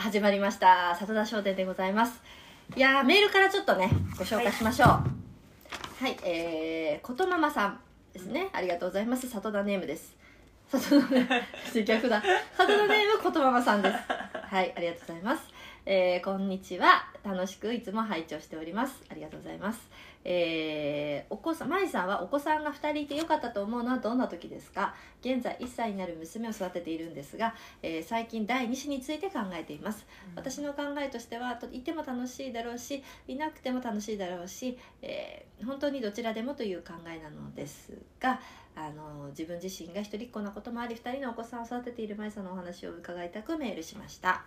始まりました。里田商店でございます。いやーメールからちょっとねご紹介しましょう。はい、えー、ことままさんですね。ありがとうございます。里田ネームです。里田ネーム逆だ。里田ネームことままさんです。はいありがとうございます。えー、こんにちは。楽しくいつも拝聴しております。ありがとうございますえー、お子さん、まいさんはお子さんが2人いてよかったと思うのはどんな時ですか？現在1歳になる娘を育てているんですが、えー、最近第2子について考えています、うん、私の考えとしてはいても楽しいだろうしいなくても楽しいだろうし、えー、本当にどちらでもという考えなのですがあの自分自身が一人っ子なこともあり2人のお子さんを育てているまいさんのお話を伺いたくメールしました。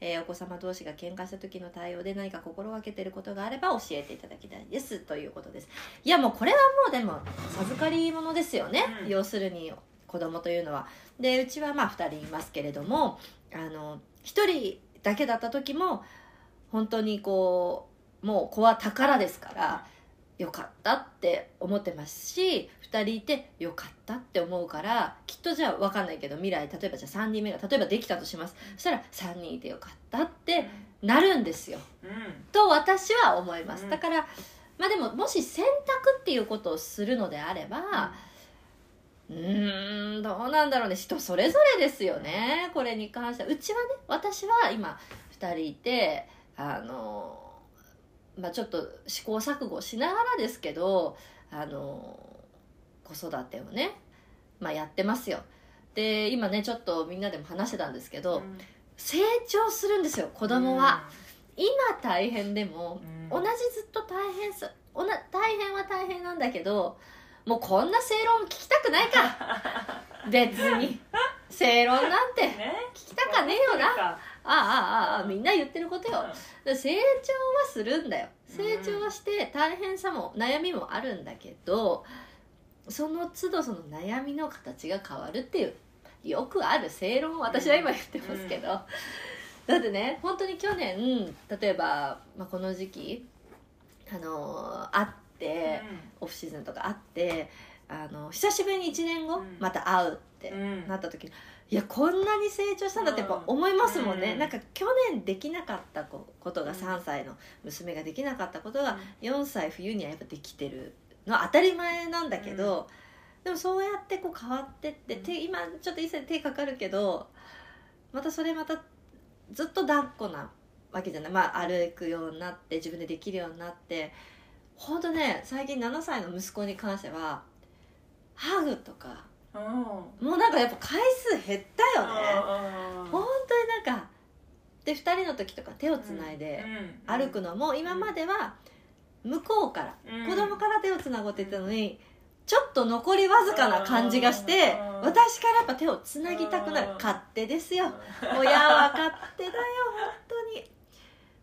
えー、お子様同士が喧嘩した時の対応で何か心がけてることがあれば教えていただきたいです。ということです。いやもうこれはもうでも授かり物ですよね、うん、要するに子供というのは。でうちはまあ2人いますけれどもあの1人だけだった時も本当にこうもう子は宝ですからよかったって思ってますし2人いてよかったって思うからきっとじゃあ分かんないけど未来例えばじゃあ3人目が例えばできたとします。そしたら3人いてよかったってなるんですよ、うん、と私は思います、うん、だからまあでももし選択っていうことをするのであればうんどうなんだろうね。人それぞれですよね。これに関しては。うちはね私は今2人いてあのまあちょっと試行錯誤しながらですけどあの子育てをね、まあ、やってますよ。で今ねちょっとみんなでも話してたんですけど、うん、成長するんですよ子供は、うん、今大変でも、うん、同じずっと大変さおな大変は大変なんだけどもうこんな正論聞きたくないか。別に。正論なんて聞きたかねえよな、ああああみんな言ってることよ。成長はするんだよ。成長はして大変さも悩みもあるんだけど、その都度その悩みの形が変わるっていうよくある正論を私は今言ってますけど、うん、だってね本当に去年例えば、まあ、この時期あの会って、うん、オフシーズンとか会ってあの久しぶりに1年後、また会うってなった時に、いやこんなに成長したんだってやっぱ思いますもんね、うん、なんか去年できなかったことが3歳の娘ができなかったことが4歳冬にはやっぱできてるの当たり前なんだけど、うん、でもそうやってこう変わってって手今ちょっと一切手かかるけどまたそれまたずっと抱っこなわけじゃない、まあ、歩くようになって自分でできるようになって。本当ね最近7歳の息子に関してはハグとかもうなんかやっぱ回数減ったよね。本当になんかで2人の時とか手をつないで歩くのも今までは、うん。向こうから、うん、子供から手をつなごうって言ったのにちょっと残りわずかな感じがして私からやっぱ手をつなぎたくなる勝手ですよ。親は勝手だよ本当に。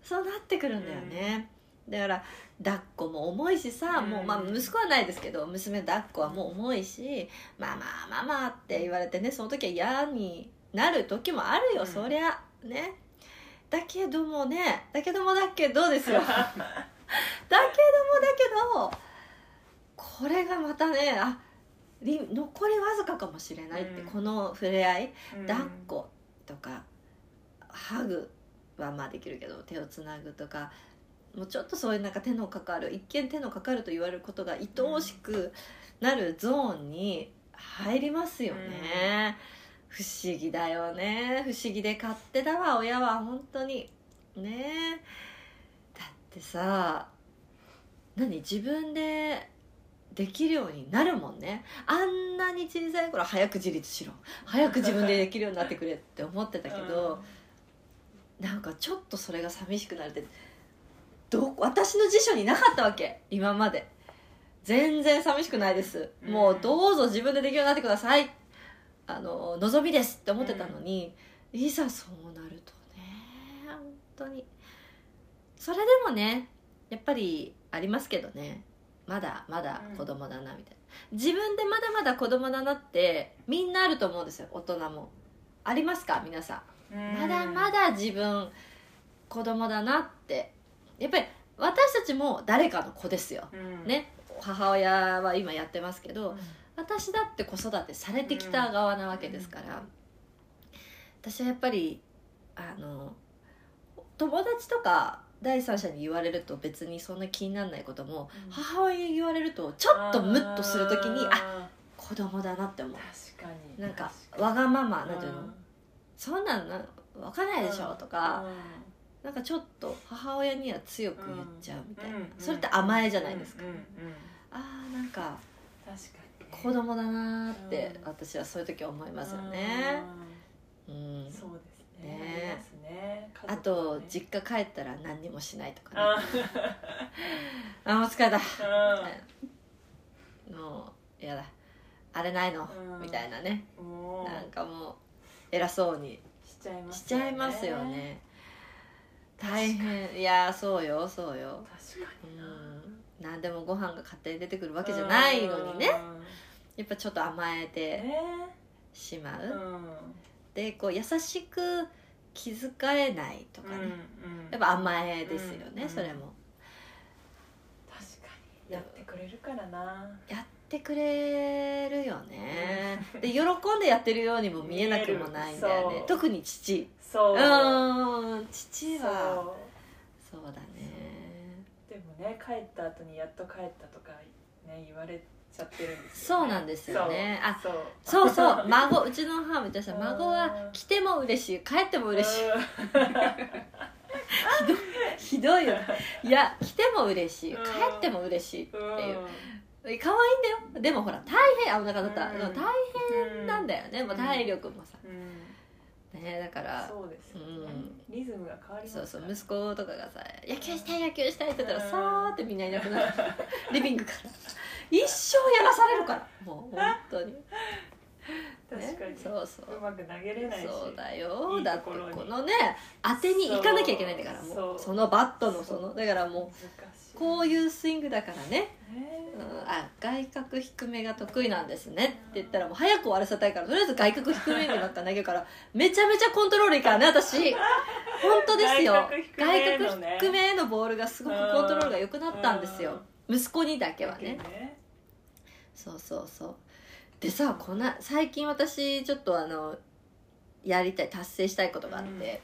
そうなってくるんだよね、だから抱っこも重いしさ、もうまあ息子はないですけど娘抱っこはもう重いし「ママママ」って言われてねその時は嫌になる時もあるよ、うん、そりゃ。ね。だけどもねだけどもだけどですよ。だけどもだけどこれがまたねあ残りわずかかもしれないって、うん、この触れ合い、うん、抱っことかハグはまあできるけど手をつなぐとかもうちょっとそういうなんか手のかかる一見手のかかると言われることが愛おしくなるゾーンに入りますよね、うん、不思議だよね。不思議で勝手だわ親は本当に。ね。えってさ何自分でできるようになるもんね。あんなに小さい頃早く自立しろ。早く自分でできるようになってくれって思ってたけど、うん、なんかちょっとそれが寂しくなるってど私の辞書になかったわけ。今まで。全然寂しくないです、うん、もうどうぞ自分でできるようになってください。あの望みですって思ってたのに、うん、いざそうなるとね本当に。それでもねやっぱりありますけどね。まだまだ子供だなみたいな、うん、自分でまだまだ子供だなってみんなあると思うんですよ。大人も。ありますか？皆さん。まだまだ自分子供だなってやっぱり私たちも誰かの子ですよ、うん、ね。母親は今やってますけど、うん、私だって子育てされてきた側なわけですから、私はやっぱりあの友達とか第三者に言われると別にそんな気にならないことも、うん。母親に言われるとちょっとムッとする時にああ子供だなって思う。ー確かに。なんかわがままになんていうの、うん。そんなんな分かんないでしょとか、なんかちょっと母親には強く言っちゃうみたいな、うんそれって甘えじゃないですか、うんうんうんあーなんか確かにね。子供だなーってうん。私はそういう時思いますよね、うんうん。そうですね。ね。ね。家あと実家帰ったら何にもしないとかね。あ あもう疲れた。みーたいな。もうやだ。あれないの。うん。みたいなね。なんかもう偉そうに。しちゃいますよね大変。いやそうよそうよ。確かにな。うん何でもご飯が勝手に出てくるわけじゃないのにね。うんやっぱちょっと甘えてねしまう、うんでこう優しく気遣えないとかね、うんうん。やっぱ甘えですよね、うんそれも。確かに。やってくれるからな。やってくれるよね、で喜んでやってるようにも見えなくもないんだよね。特に父。そう。うん。父は。そう。だね。でもね帰った後にやっと帰ったとかね言われちゃってるんですよ、ね、そうなんですよね。あそう。そうそう。孫うちの母も言ってました。うん。孫は来ても嬉しい。帰っても嬉しい。ひどいよ。いや来ても嬉しい。帰うん。っても嬉しいってう。ん。いう可愛いんだよ。でもほら大変あお腹だった、うん。大変なんだよね、もう体力もさ。うん。ねだから。そうですよね、うん。リズムが変わりますそうそう息子とかがさ「野球したい野球したい」って言ったらうん。さーってみんないなくなる。リビングから。一生やらされるから。もう本当に、ね確かに、そうそう。うまく投げれないし。そうだよ。いいだってとこのね当てに行かなきゃいけないんだから。もうそのバットのそのだからもうこういうスイングだからね、ね。うん、あ外角低めが得意なんですね。って言ったらもう早く終わらせたいからとりあえず外角低めにばっか投げるからめちゃめちゃコントロールいいからね私。本当ですよ。外角低めのね低めのボールがすごくコントロールが良くなったんですよ。息子にだけはね。どね。そうそうそう。でさこな最近私ちょっとあのやりたい達成したいことがあって、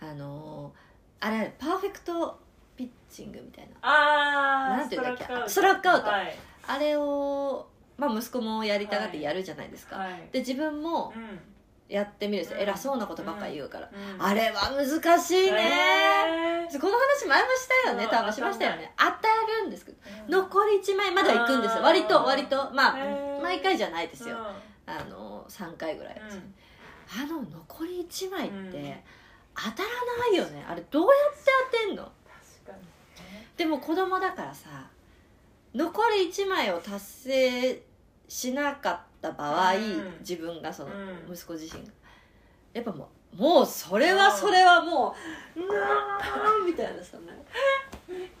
あのあれパーフェクトピッチングみたいな。ああなんていうんだっけ？スストラックアウト。はい、あれを、まあ、息子もやりたがってやるじゃないですか、はい、で自分もうん。やってみるんですよ、うん。偉そうなことばっかり言うから、うん。あれは難しいね、この話前もしたよねうん。多分しましたよね。当たるんですけどうん。残り1枚まだ行くんですよ。うん。割と割と。まあ毎回じゃないですよ。うん。あの3回ぐらいです、うん。あの残り1枚ってうん。当たらないよね。あれどうやって当てんの？でも子供だからさ残り1枚を達成しなかった場合、うん。自分がそのうん。息子自身が。やっぱもうもうそれはそれはもううわーみたいなさもう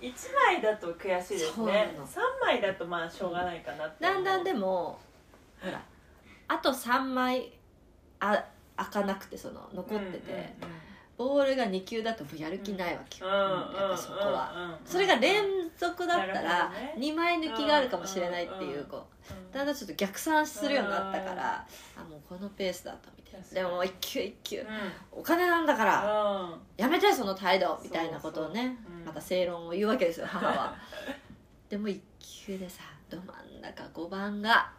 一枚だと悔しいですね。の。三枚だとまあしょうがないかなってだんだんでももほらあと3枚あ開かなくてその残ってて、ボールが2球だとやる気ないわけよ、うんうんやっぱそこは、それが連続だったら2枚抜きがあるかもしれないっていううんこうだんだんちょっと逆算するようになったからあもうこのペースだとみたいなでももう1球1球お金なんだからうんやめてその態度みたいなことをねまた正論を言うわけですよ母はでも1球でさど真ん中5番が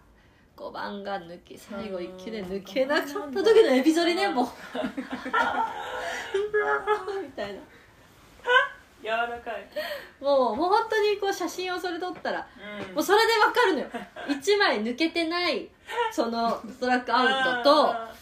5番が抜け最後1球で抜けなかった時のエビ反りねもう。みたいな。柔らかい。もうもう本当にこう写真をそれ撮ったらうん。もうそれでわかるのよ。1枚抜けてないそのストラックアウトと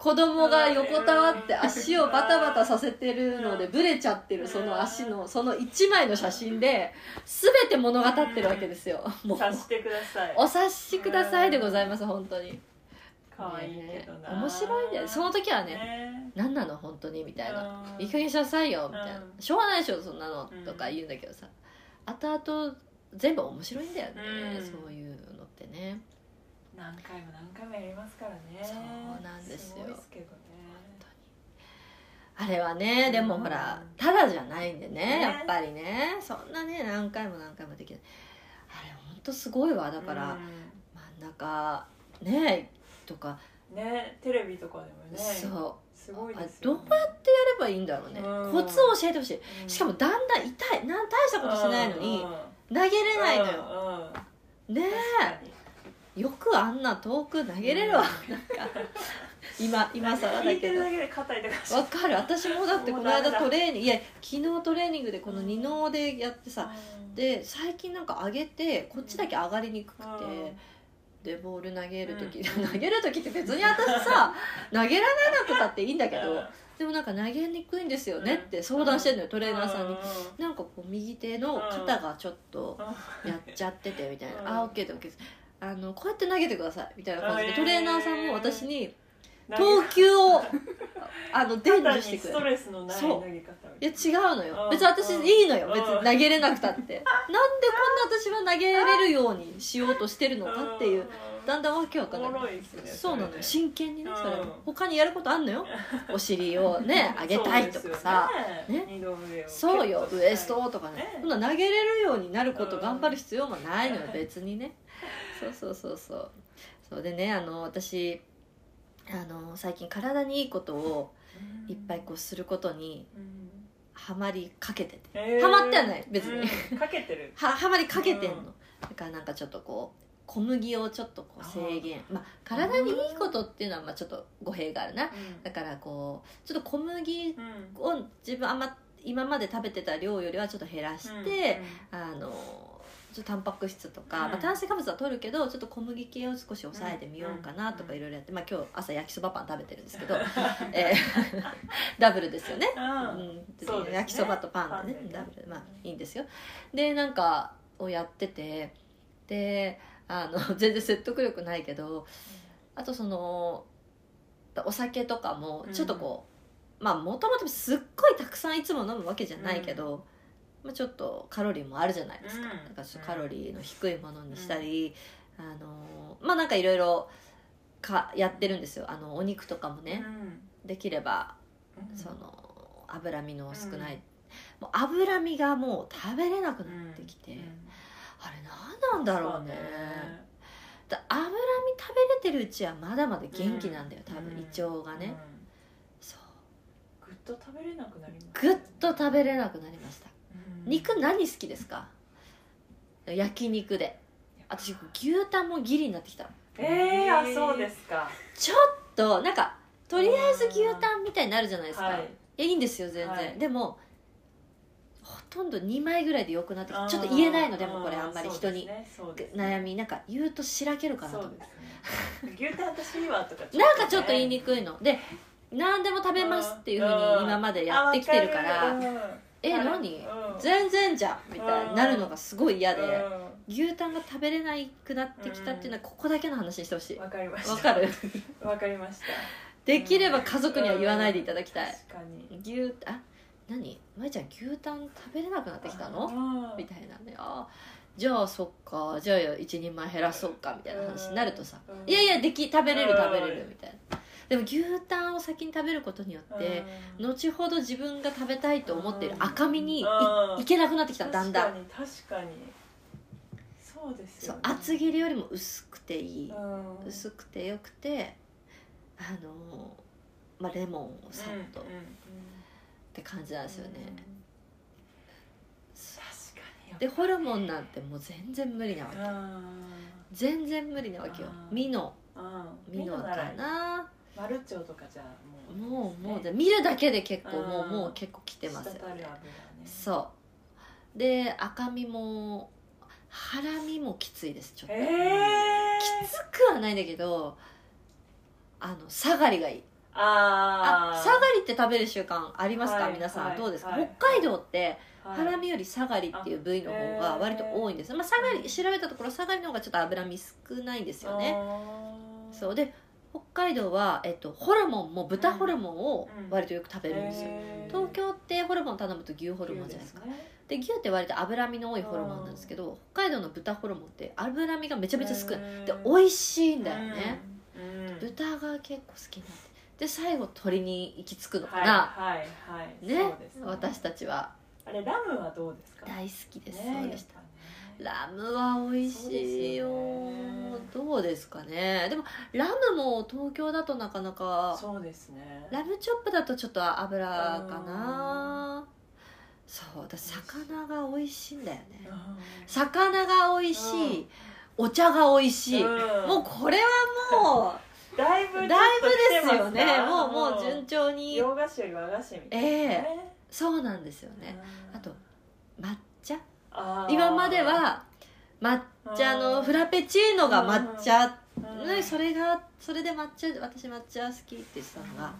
子供が横たわって足をバタバタさせてるのでブレちゃってるその足のその1枚の写真で全て物語ってるわけですよ。もう。察してください。お察しくださいでございます本当に。可愛いけどな。ね面白いんだよその時はねね。何なの？本当に？みたいな。うん。いい加減にしなさいよ。みたいな。うん。しょうがないでしょそんなの。とか言うんだけどさ。後々全部面白いんだよねうん。そういうのってね何回も何回もやりますからね。そうなんですよ。ですけどね。あれはねでもうんほらただじゃないんでねね。やっぱりね。そんなね何回も何回もできない。あれほんとすごいわだからう真ん中ねとか。んねテレビとかでもね。そう。すごいね。どうやってやればいいんだろうね。うん。コツを教えてほしい。しかもだんだん痛いなん大したことしないのに投げれないのよ。よねえよくあんな遠く投げれるわ。なんか。今今更だ聞いてけどわかる。私もだってこの間トレーニングいや昨日トレーニングでこの二の腕やってさうん。で最近なんか上げてこっちだけ上がりにくくてうん。でボール投げる時、うん。投げる時って別に私さ投げられなくたっていいんだけどでもなんか投げにくいんですよねって相談してんのよトレーナーさんに。なんかこう右手の肩がちょっとやっちゃっててみたいうん。な「あオッケーでオッケーです」あのこうやって投げてくださいみたいな感じであトレーナーさんも私に投投球を あの伝授してくれる。ストレスのない投げ方いや違うのよ。うん。別に私いいのよ。うん。別に投げれなくたって。なんでこんな私は投げれるようにしようとしてるのかっていう。だんだんわけわかんない。そうなのよ。真剣にねそれ。うん。他にやることあんのよ。お尻をね上げたいとかさ。そうですよね。そうよ。ウエストとかね。ね。そんな投げれるようになることうん。頑張る必要もないのよ。別にねそうそうそうそう。そうでねあの私あの最近体にいいことをいっぱいこうすることにうん。ハマりかけてて。へー。ハマってはない別に。うん。かけてる。ははまりかけてんの、うん。だからなんかちょっとこう小麦をちょっとこう制限。まあ体にいいことっていうのはまあちょっと語弊があるな。だからこうちょっと小麦うん。を自分あんま今まで食べてた量よりはちょっと減らして、あのちょっとタンパク質とか、うん。まあ、炭水化物は取るけどちょっと小麦系を少し抑えてみようかなとかうん。いろいろやって、まあ、今日朝焼きそばパン食べてるんですけど、えー ダブルですよね、うん。うんそうですね焼きそばとパンでねパンでね。ダブルまあいいんですよ。でなんかをやっててであの 全然説得力ないけどあとそのお酒とかもちょっとこう、まあもともとすっごいたくさんいつも飲むわけじゃないけど、まあ、ちょっとカロリーもあるじゃないですか,、うん。だからちょっとカロリーの低いものにしたり、あのまあなんかいろいろかやってるんですよ。あのお肉とかもね、できればうん。その脂身の少ない、もう脂身がもう食べれなくなってきて、うん。あれ何なんだろうね。だ脂身食べれてるうちはまだまだ元気なんだよ、多分。胃腸がね、そう。ぐっと食べれなくなります。ぐっと食べれなくなりました。うん肉何好きですか？焼肉で。私牛タンもギリになってきたえー、あそうですか。ちょっとなんかとりあえず牛タンみたいになるじゃないですか、はい。いやいいんですよ全然、はい。でもほとんど2枚ぐらいでよくなってきてちょっと言えないのでもこれあんまり人に、そうですね。悩み。なんか言うとしらけるかなと。思ってね。牛タン私いいわとかなんかちょっと言いににくいの。で何でも食べますっていうふうに今までやってきてるからえ何？全然じゃんみたいになるのがすごい嫌で牛タンが食べれなくなってきたっていうのはここだけの話にしてほしい。わかりました。わかる？わかりました。できれば家族には言わないでいただきたい。確かに牛あ何？舞ちゃん牛タン食べれなくなってきたの？あーみたいなね。あじゃあそっか。じゃあ一人前減らそうかみたいな話になるとさ。うん。いやいやでき食べれるうん食べれるみたいなでも牛タンを先に食べることによってうん。後ほど自分が食べたいと思っている赤身にいうん。いけなくなってきただんだん。確かに確かに。そうですそうよね厚切りよりも薄くていい。うん。薄くてよくてあのまあレモンをさっと。っうんうんうん。て感じなんですよね。うん。確かに。でホルモンなんてもう全然無理なわけ。あ全然無理なわけよ。ミノ。ミノかなマルチョウとかじゃもうもうもうね。見るだけで結構もううんもう結構きてますよね。ね。そう。で赤身もハラミもきついですちょっと、えきつくはないんだけどあのサガリがいい。ああサガリって食べる習慣ありますか、はい皆さん、はいどうですか、はい北海道ってハハラミよりサガリっていう部位の方が割と多いんです、まあ、サガリ調べたところサガリの方がちょっと脂身少ないんですよね。そう。で北海道は、えっと、ホルモンも豚ホルモンを割とよく食べるんですよ、東京ってホルモン頼むと牛ホルモンじゃないですか。で牛って割と脂身の多いホルモンなんですけど北海道の豚ホルモンって脂身がめちゃめちゃ少ない。で美味しいんだよね、豚が結構好きなんで。で最後鶏に行き着くのかはいな、はいはい。ね。そうです私たちは。あれラムはどうですか？大好きです、ね。そうでしたラムは美味しいよ。ね。どうですかね。でもラムも東京だとなかなかそうですね。ラムチョップだとちょっと油かな。そうだ魚が美味しいんだよね。うん。魚が美味しい、お茶が美味しい、うん。もうこれはもう だいぶだいぶですよね。もうもう順調に。洋菓子より和菓子みたいなね。そうなんですよね。うん。あと抹茶今までは抹茶のフラペチーノが抹茶、うん。ねそれがそれで抹茶私抹茶好きって言ってたのが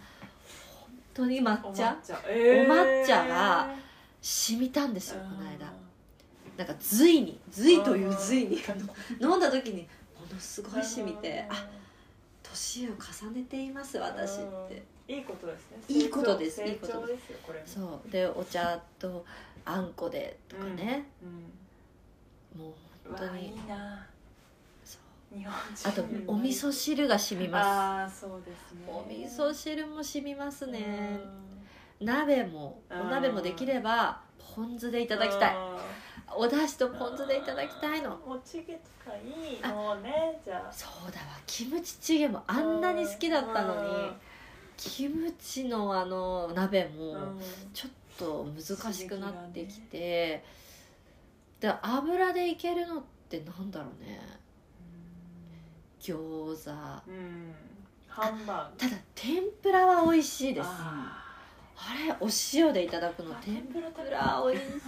本当に抹お茶。お抹茶が染みたんですよこの間。なんか隋に隋という隋に。飲んだ時にものすごい染みてあ年を重ねています私っていいことですね。いいことです。成長いいことです。よこれも。そう。でお茶とあんこでとかね、うんもううわ本当に。いいな。あとお味噌汁が染みます。ああそうですね。お味噌汁も染みますね。うん。鍋もお鍋もできればポン酢でいただきたい。あお出汁とポン酢でいただきたいの。もちげとかいいあもうねじゃあ。そうだわ。キムチチゲもあんなに好きだったのにキムチのあの鍋もうん。ちょっと難しくなってきて、で油でいけるのってなんだろうね。餃子。うん。ハンバーグ。ただ天ぷらは美味しいです。ああれお塩でいただくのー天ぷら美味しいです。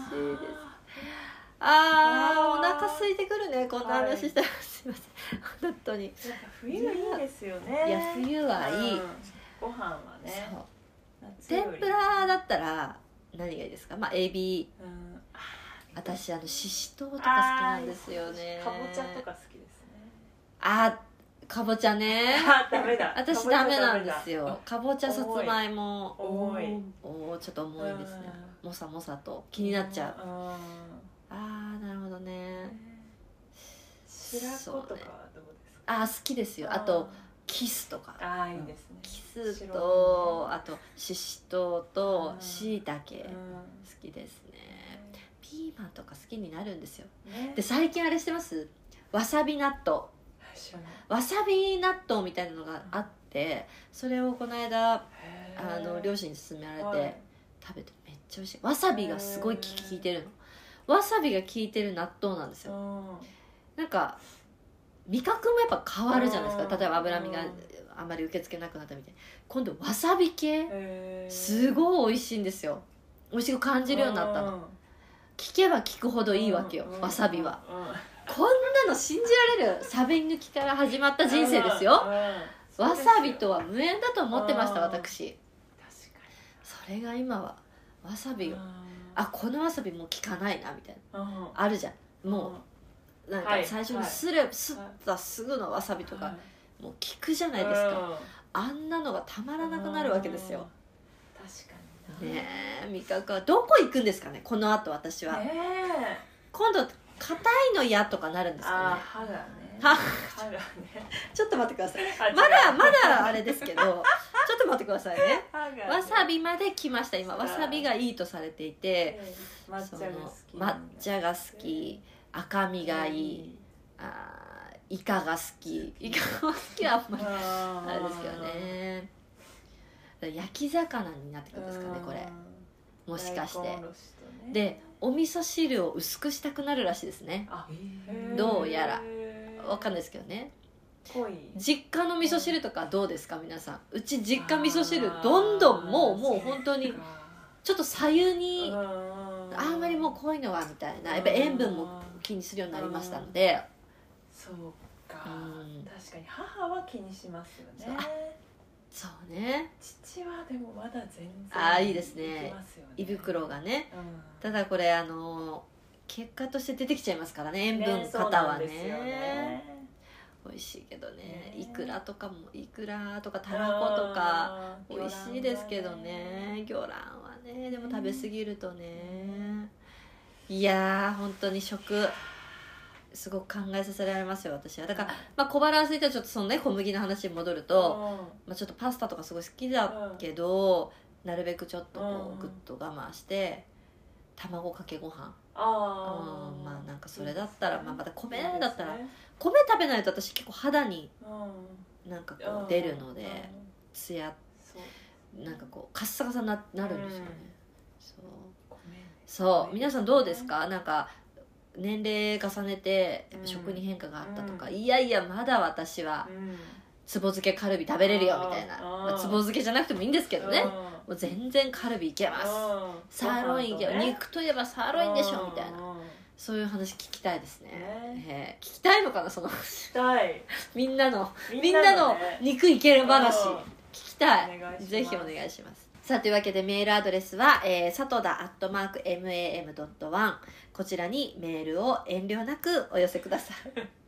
ああー。お腹空いてくるねこんな話したら、すいません。本当に。冬いいですよね。いや冬はいい、うんご飯はね天ぷらだったら何がいいですか？まあエビ。うん。あ私あのししとうとか好きなんですよね。か。ぼちゃとか好きですね。あかぼちゃね。あダメだ。私ダメなんですよ。よかぼちゃさつまいも。重い。おーちょっと重いですね。もさもさと。気になっちゃう。うん。ああなるほどね。白子とかはどうですか？あー好きですよ。あとキスとか。ああいいですね。キス白とあとししとうとうん。しいたけ好うん。きですね。ピーマンとか好きになるんですよ。ね。で最近あれしてます？わさび納豆。わさび納豆みたいなのがあってそれをこの間あの両親に勧められて、はい。食べてめっちゃ美味しい。わさびがすごい効いてるの。わさびが効いてる納豆なんですよ。うん。なんか味覚もやっぱ変わるじゃないですうんか例えば脂身があまり受け付けなくなったみたいな。今度わさび系。すごい美味しいんですよ。美味しく感じるようになったの。聞けば聞くほどいいわけよ。うん。わさびは。こんなの信じられるサビ抜きから始まった人生ですよ。うん。わさびとは無縁だと思ってましたうん。私。確それが今はわさびをあこのわさびもう効かないなみたいな。うん。あるじゃん。もうなんはいか最初にすれすったすぐのわさびとかもう効くじゃないですか。あんなのがたまらなくなるわけですよ。確かにねえ味覚は。どこ行くんですかねこの後私は。ねえ。今度硬いの嫌とかなるんですあかね。ー歯がね。歯歯がね。ちょっと待ってくださいまだまだあれですけど ちょっと待ってくださいね。ね。わさびまで来ました今。わさびがいいとされていて抹その茶が好き抹茶が好き赤身がいい。あーイカが好き。イカが好きはあんまりああれですけどね。焼き魚になってくるんですかねこれ。もしかして。でお味噌汁を薄くしたくなるらしいですね。どうやら。わかんないですけどね。実家の味噌汁とかどうですか皆さん。うち実家味噌汁どんどんもうもう本当にちょっと左右にあんまりもう濃いのはみたいなやっぱ塩分も気にするようになりましたのでそうか。うん。確かに母は気にしますよねそうね父はでもまだ全然あーいいですね。ね胃袋がね。うん。ただこれあの結果として出てきちゃいますからね塩分方はなんですよね。美味しいけどね。ね。いくらとかもいくらとかたらことか美味しいですけどね。魚卵。はね。でも食べ過ぎるとね。いやー本当に食。すごく考えさせられますよ私は。だから、まあ、小腹空いたらちょっとそのね小麦の話に戻ると、まあ、ちょっとパスタとかすごい好きだけど、なるべくちょっとこうグッと我慢して卵かけご飯。ああうんまあなんかそれだったら、まあ、また米だったら米食べないと私結構肌にうん。なんかこう出るのでうん。ツヤなんかこうカッサカサにななるんですよね、そう。米そう。皆さんどうですか？なんか年齢重ねてうん。食に変化があったとか、うん。いやいやまだ私はうん。つぼ漬けカルビ食べれるよみたいな。まあ、つぼ漬けじゃなくてもいいんですけどね。うん。もう全然カルビいけます。うん。サーロインいけね。肉といえばサーロインでしょみたいな。うん。そういう話聞きたいですね。ね。えー。聞きたいのかなそのしたい。みんなの。みんなのね。肉いける話。うん聞きたい。ぜひお願いします。さあというわけでメールアドレスは、えー、さとだアットマーク MAM.1 こちらにメールを遠慮なくお寄せください